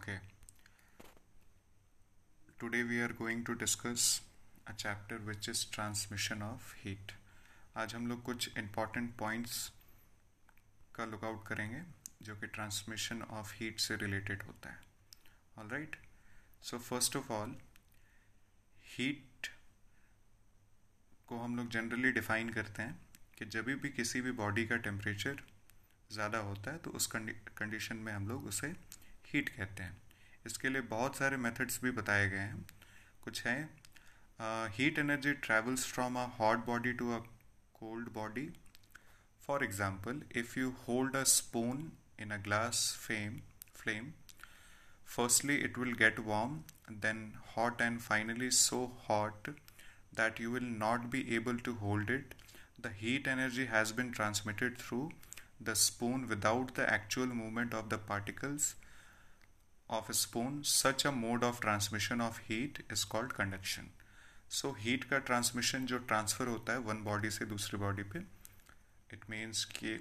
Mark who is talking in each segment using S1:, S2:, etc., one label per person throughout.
S1: Okay. Today we are going to discuss a chapter which is transmission of heat. आज हम लोग कुछ important points का look out करेंगे, जो कि ट्रांसमिशन ऑफ़ हीट से रिलेटेड होता है all right so first of all heat को हम लोग जनरली डिफाइन करते हैं कि जब भी किसी भी बॉडी का टेम्परेचर ज़्यादा होता है तो उस कंडीशन में हम लोग उसे हीट कहते हैं। इसके लिए बहुत सारे मेथड्स भी बताए गए हैं। कुछ हैं। Heat energy travels from a hot body to a cold body for example if you hold a spoon in a glass fame flame firstly it will get warm then hot and finally so hot that you will not be able to hold it. The heat energy has been transmitted through the spoon without the actual movement of the particles. Of a spoon. Such a mode of transmission of heat is called conduction. So, heat का transmission जो transfer होता है, one body से दूसरी body पे, it means कि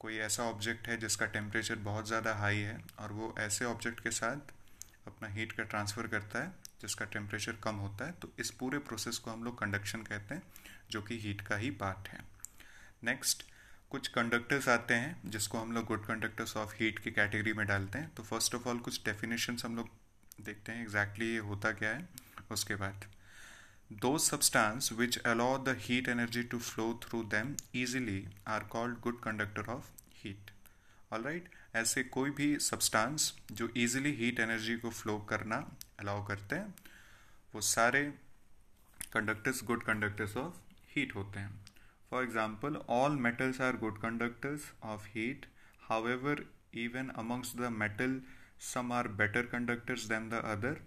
S1: कोई ऐसा ऑब्जेक्ट है जिसका टेम्परेचर बहुत ज़्यादा हाई है, और वो ऐसे ऑब्जेक्ट के साथ अपना हीट का ट्रांसफ़र करता है, जिसका टेम्परेचर कम होता है तो इस पूरे प्रोसेस को हम लोग कंडक्शन कहते हैं, जो कि हीट का ही पार्ट है नेक्स्ट कुछ कंडक्टर्स आते हैं, जिसको हम लोग गुड कंडक्टर्स ऑफ़ हीट की कैटेगरी में डालते हैं। तो फ़र्स्ट ऑफ़ ऑल कुछ डेफिनेशंस हम लोग देखते हैं एग्जैक्टली exactly ये होता क्या है, उसके बाद। Those substance which allow the heat energy to flow through them easily are called good conductor of heat all right ऐसे कोई भी सब्सटेंस जो इजीली हीट एनर्जी को फ्लो करना अलाउ करते हैं, वो सारे conductors good conductors of heat होते हैं। For example all metals are good conductors of heat however even amongst the metal some are better conductors than the other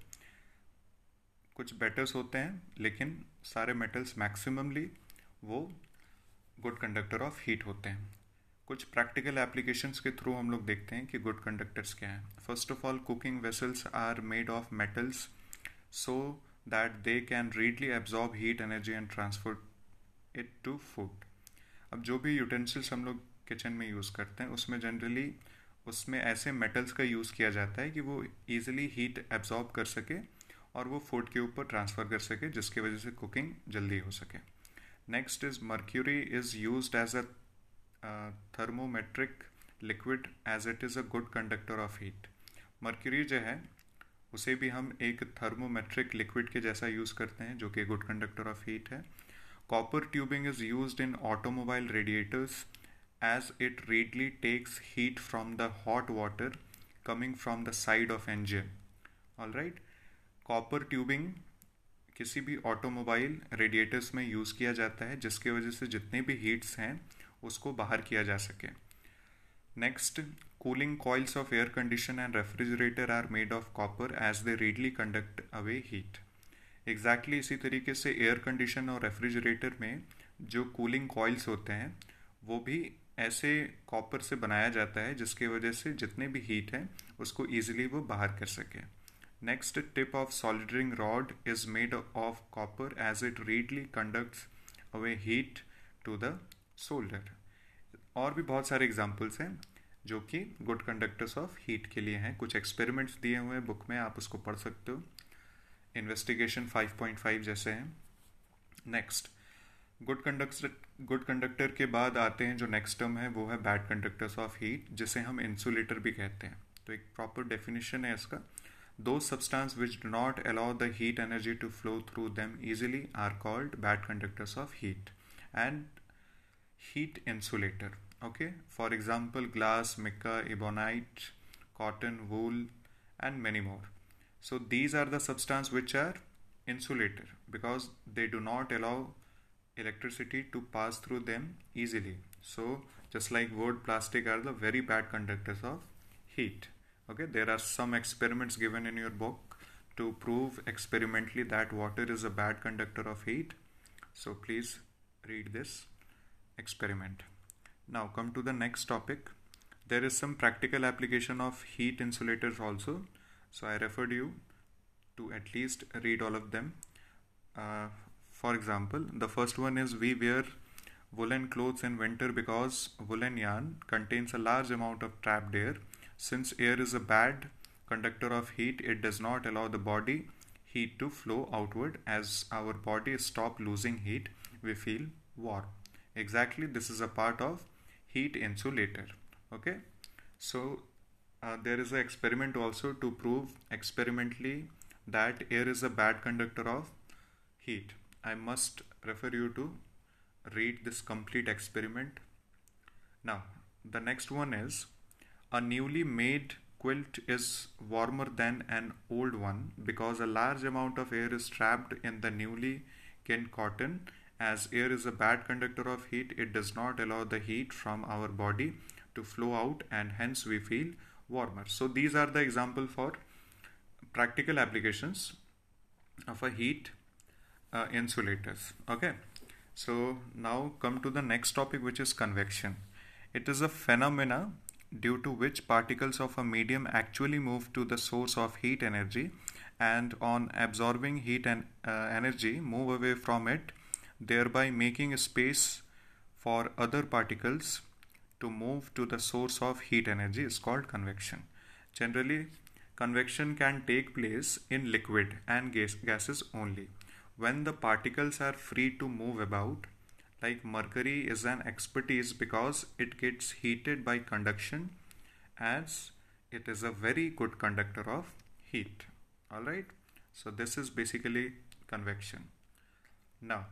S1: कुछ betters होते हैं, लेकिन सारे मेटल्स मैक्सिममली वो गुड कंडक्टर ऑफ़ हीट होते हैं। कुछ प्रैक्टिकल एप्लीकेशंस के थ्रू हम लोग देखते हैं कि गुड कंडक्टर्स क्या हैं। First of all cooking vessels are made of metals so that they can readily absorb heat energy and transfer it to food अब जो भी यूटेंसिल्स हम लोग किचन में यूज़ करते हैं, उसमें जनरली उसमें ऐसे मेटल्स का यूज़ किया जाता है कि वो ईजिली हीट एब्जॉर्ब कर सके और वो फ़ूड के ऊपर ट्रांसफ़र कर सके, जिसकी वजह से कुकिंग जल्दी हो सके। Next is mercury is use as a thermometric liquid as it is a good conductor of heat mercury जो है, उसे भी हम एक थर्मोमेट्रिक लिक्विड के जैसा यूज़ करते हैं, जो कि गुड कंडक्टर ऑफ़ हीट है। Tubing is use in automobile radiators as it readily takes heat from the hot water coming from the side of engine all right copper tubing किसी भी automobile radiators में use किया जाता है, जिसकी वजह से जितने भी हीट्स हैं, उसको बाहर किया जा सके। Next cooling coils of air condition and refrigerator are made of copper as they readily conduct away heat exactly exactly इसी तरीके से एयर कंडीशन और रेफ्रिजरेटर में जो कूलिंग कॉइल्स होते हैं, वो भी ऐसे कॉपर से बनाया जाता है, जिसकी वजह से जितने भी हीट है, उसको ईजिली वो बाहर कर सके। Next tip of soldering rod is made of copper as it readily conducts away heat to the solder और भी बहुत सारे एग्जाम्पल्स हैं, जो कि गुड कंडक्टर्स ऑफ़ हीट के लिए हैं। कुछ एक्सपेरिमेंट्स दिए हुए हैं बुक में, आप उसको पढ़ सकते हो। इन्वेस्टिगेशन 5.5 जैसे हैं। Next good conductor good conductor के बाद आते हैं, जो नेक्स्ट टर्म है, वो है बैड कंडक्टर्स ऑफ़ हीट जिसे हम इंसुलेटर भी कहते हैं। तो एक प्रॉपर डेफिनेशन है इसका। Those substance which do not allow the heat energy to flow through them easily are called bad conductors of heat and heat insulator okay? For example, glass, mica, ebonite, cotton, wool, and many more. So these are the substance which are insulator because they do not allow electricity to pass through them easily so just like wood plastic are the very bad conductors of heat okay there are some experiments given in your book to prove experimentally that water is a bad conductor of heat so please read this experiment. Now come to the next topic. There is some practical application of heat insulators also. So I referred you to at least read all of them. Uh, for example, the first one is we wear woolen clothes in winter because woolen yarn contains a large amount of trapped air. Since air is a bad conductor of heat, it does not allow the body heat to flow outward. As our body stop losing heat, we feel warm. Exactly, this is a part of heat insulator. Okay, so uh, there is an experiment also to prove experimentally that air is a bad conductor of heat. I must refer you to read this complete experiment. Now, the next one is a newly made quilt is warmer than an old one because a large amount of air is trapped in the newly kin cotton. As air is a bad conductor of heat, it does not allow the heat from our body to flow out and hence we feel warmer. So these are the example for practical applications of a heat uh, insulators. Okay. So now come to the next topic which is convection. It is a phenomena due to which particles of a medium actually move to the source of heat energy and on absorbing heat and uh, energy move away from it thereby making space for other particles to move to the source of heat energy is called convection. Generally convection can take place in liquid and gas gases only. When the particles are free to move about like mercury is an expertise because it gets heated by conduction as it is a very good conductor of heat. All right? So this is basically convection. Now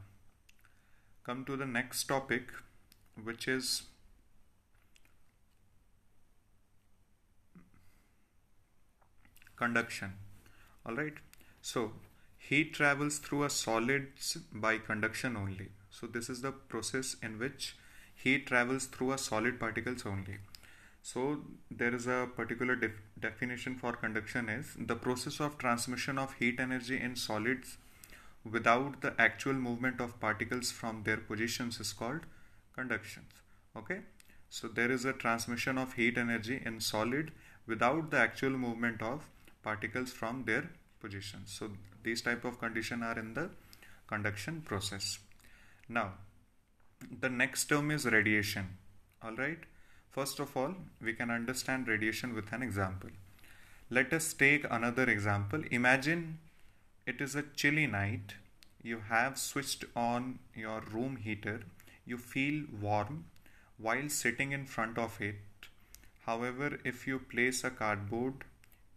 S1: come to the next topic which is conduction all right so heat travels through a solids by conduction only so this is the process in which heat travels through a solid particles only. So there is a particular def definition for conduction is the process of transmission of heat energy in solids without the actual movement of particles from their positions is called conduction. Okay. So there is a transmission of heat energy in solid without the actual movement of particles from their positions. So these type of condition are in the conduction process. Now, the next term is radiation. All right. First of all, we can understand radiation with an example. Let us take another example. Imagine it is a chilly night. You have switched on your room heater. You feel warm while sitting in front of it. However, if you place a cardboard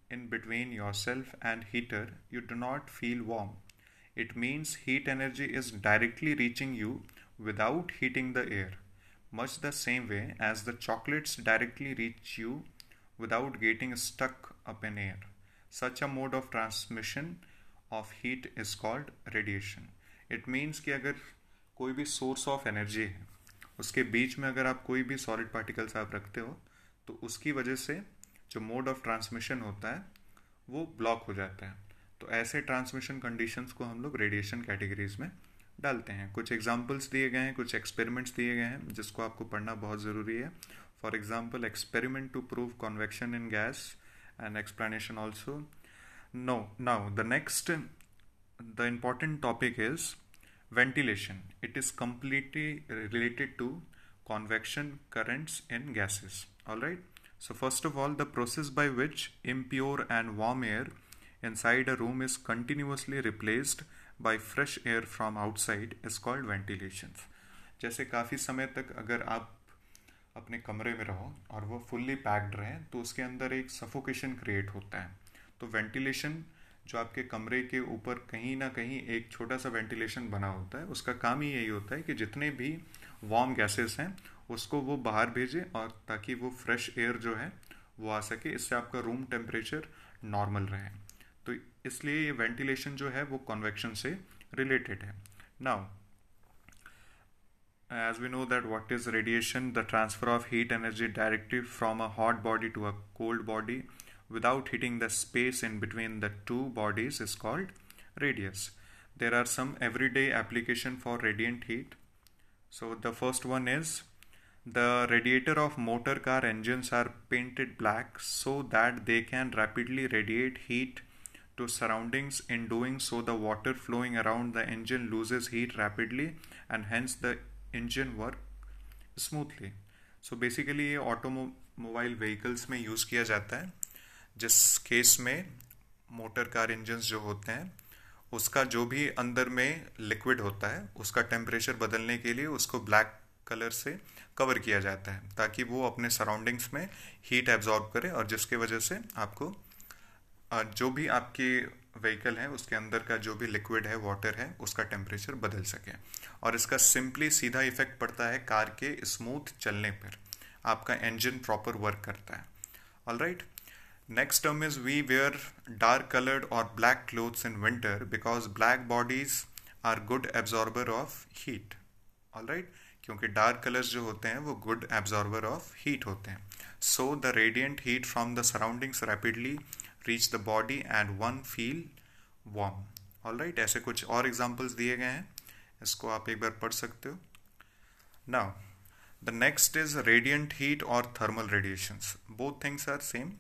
S1: in between yourself and heater, you do not feel warm it means heat energy is directly reaching you without heating the air, much the same way as the chocolates directly reach you without getting stuck up in air. Such a mode of transmission of heat is called radiation. It means कि अगर कोई भी source of energy है उसके बीच में अगर आप कोई भी सॉलिड पार्टिकल्स आप रखते हो तो उसकी वजह से जो मोड ऑफ़ ट्रांसमिशन होता है, वो ब्लॉक हो जाता है। तो ऐसे ट्रांसमिशन कंडीशंस को हम लोग रेडिएशन कैटेगरीज में डालते हैं। कुछ एग्जाम्पल्स दिए गए हैं, कुछ एक्सपेरिमेंट्स दिए गए हैं, जिसको आपको पढ़ना बहुत ज़रूरी है। For example experiment to prove convection in gas and explanation also no now the next the important topic is ventilation. It is completely related to convection currents in gases. All right? So first of all the process by which impure and warm air inside a room is continuously replaced by fresh air from outside is called ventilation जैसे काफ़ी समय तक अगर आप अपने कमरे में रहो और वो फुल्ली पैक्ड रहे तो उसके अंदर एक सफोकेशन क्रिएट होता है तो वेंटिलेशन जो आपके कमरे के ऊपर कहीं ना कहीं एक छोटा सा वेंटिलेशन बना होता है, उसका काम ही यही होता है कि जितने भी वार्म गैसेस हैं, उसको वो बाहर भेजे और ताकि वो फ्रेश एयर जो है, वो आ सके। इससे आपका रूम टेम्परेचर नॉर्मल रहे। तो इसलिए ये वेंटिलेशन जो है, वो कॉन्वेक्शन से रिलेटेड है। Now as we know that what is radiation? The transfer of heat energy directly from a hot body to a cold body without hitting the space in between the two bodies is called radius there are some everyday application for radiant heat so the first one is the radiator of motor car engines are painted black so that they can rapidly radiate heat to surroundings. In doing so, the water flowing around the engine loses heat rapidly and hence the engine work smoothly. So basically ये automobile vehicles में use किया जाता है जिस case में motor car engine जो होते हैं, उसका जो भी अंदर में लिक्विड होता है, उसका टेम्परेचर बदलने के लिए उसको ब्लैक कलर से कवर किया जाता है, ताकि वो अपने सराउंडिंग्स में हीट एब्जॉर्ब करे और जिसके वजह से आपको जो भी आपकी व्हीकल है, उसके अंदर का जो भी लिक्विड है वाटर है, उसका टेम्परेचर बदल सके। और इसका सिंपली सीधा इफ़ेक्ट पड़ता है कार के स्मूथ चलने पर। आपका इंजन प्रॉपर वर्क करता है। All right next term is we wear dark coloured और black clothes in winter because black bodies are good absorber of heat all right क्योंकि डार्क कलर्स जो होते हैं वो गुड एब्जॉर्बर ऑफ़ हीट होते हैं। So the radiant heat from the surroundings rapidly reach the body and one feel warm all right ऐसे कुछ और एग्जाम्पल्स दिए गए हैं। इसको आप एक बार पढ़ सकते हो। Now the next is radiant heat और thermal radiations both things are same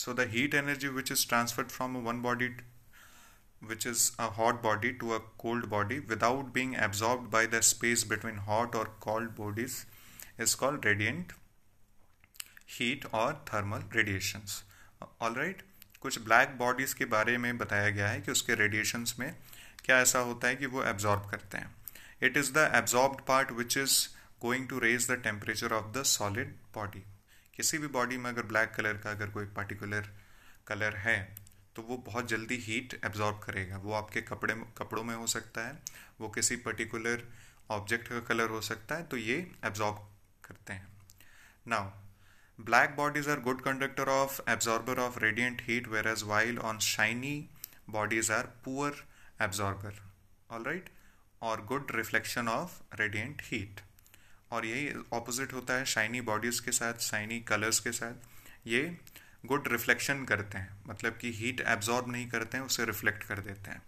S1: so the heat energy which is transferred from one body which is a hot body to a cold body without being absorbed by the space between hot or cold bodies is called radiant heat or thermal radiations all right कुछ black bodies के बारे में बताया गया है कि उसके radiations में क्या ऐसा होता है कि वो एब्जॉर्ब करते हैं it is the absorbed part which is going to raise the temperature of the solid body किसी भी बॉडी में अगर ब्लैक कलर का अगर कोई पर्टिकुलर कलर है तो वो बहुत जल्दी हीट एब्जॉर्ब करेगा वो आपके कपड़े कपड़ों में हो सकता है, वो किसी पर्टिकुलर ऑब्जेक्ट का कलर हो सकता है तो ये एब्जॉर्ब करते हैं now Black bodies are good conductor of, absorber of radiant heat, whereas while on shiny bodies are poor absorber. Alright? और good reflection of radiant heat और यही ऑपोजिट होता है शाइनी बॉडीज़ के साथ शाइनी कलर्स के साथ। ये गुड रिफ्लेक्शन करते हैं मतलब कि हीट एब्जॉर्ब नहीं करते हैं, उसे रिफ्लेक्ट कर देते हैं।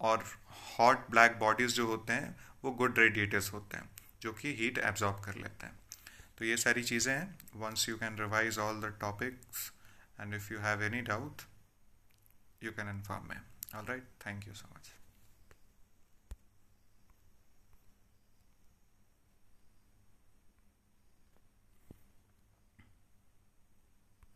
S1: और हॉट ब्लैक बॉडीज़ जो होते हैं, वो गुड रेडिएटर्स होते हैं, जो कि हीट एब्जॉर्ब कर लेते हैं। तो ये सारी चीज़ें हैं। Once you can revise all the topics and if you have any doubt you can inform me. All right thank you so much.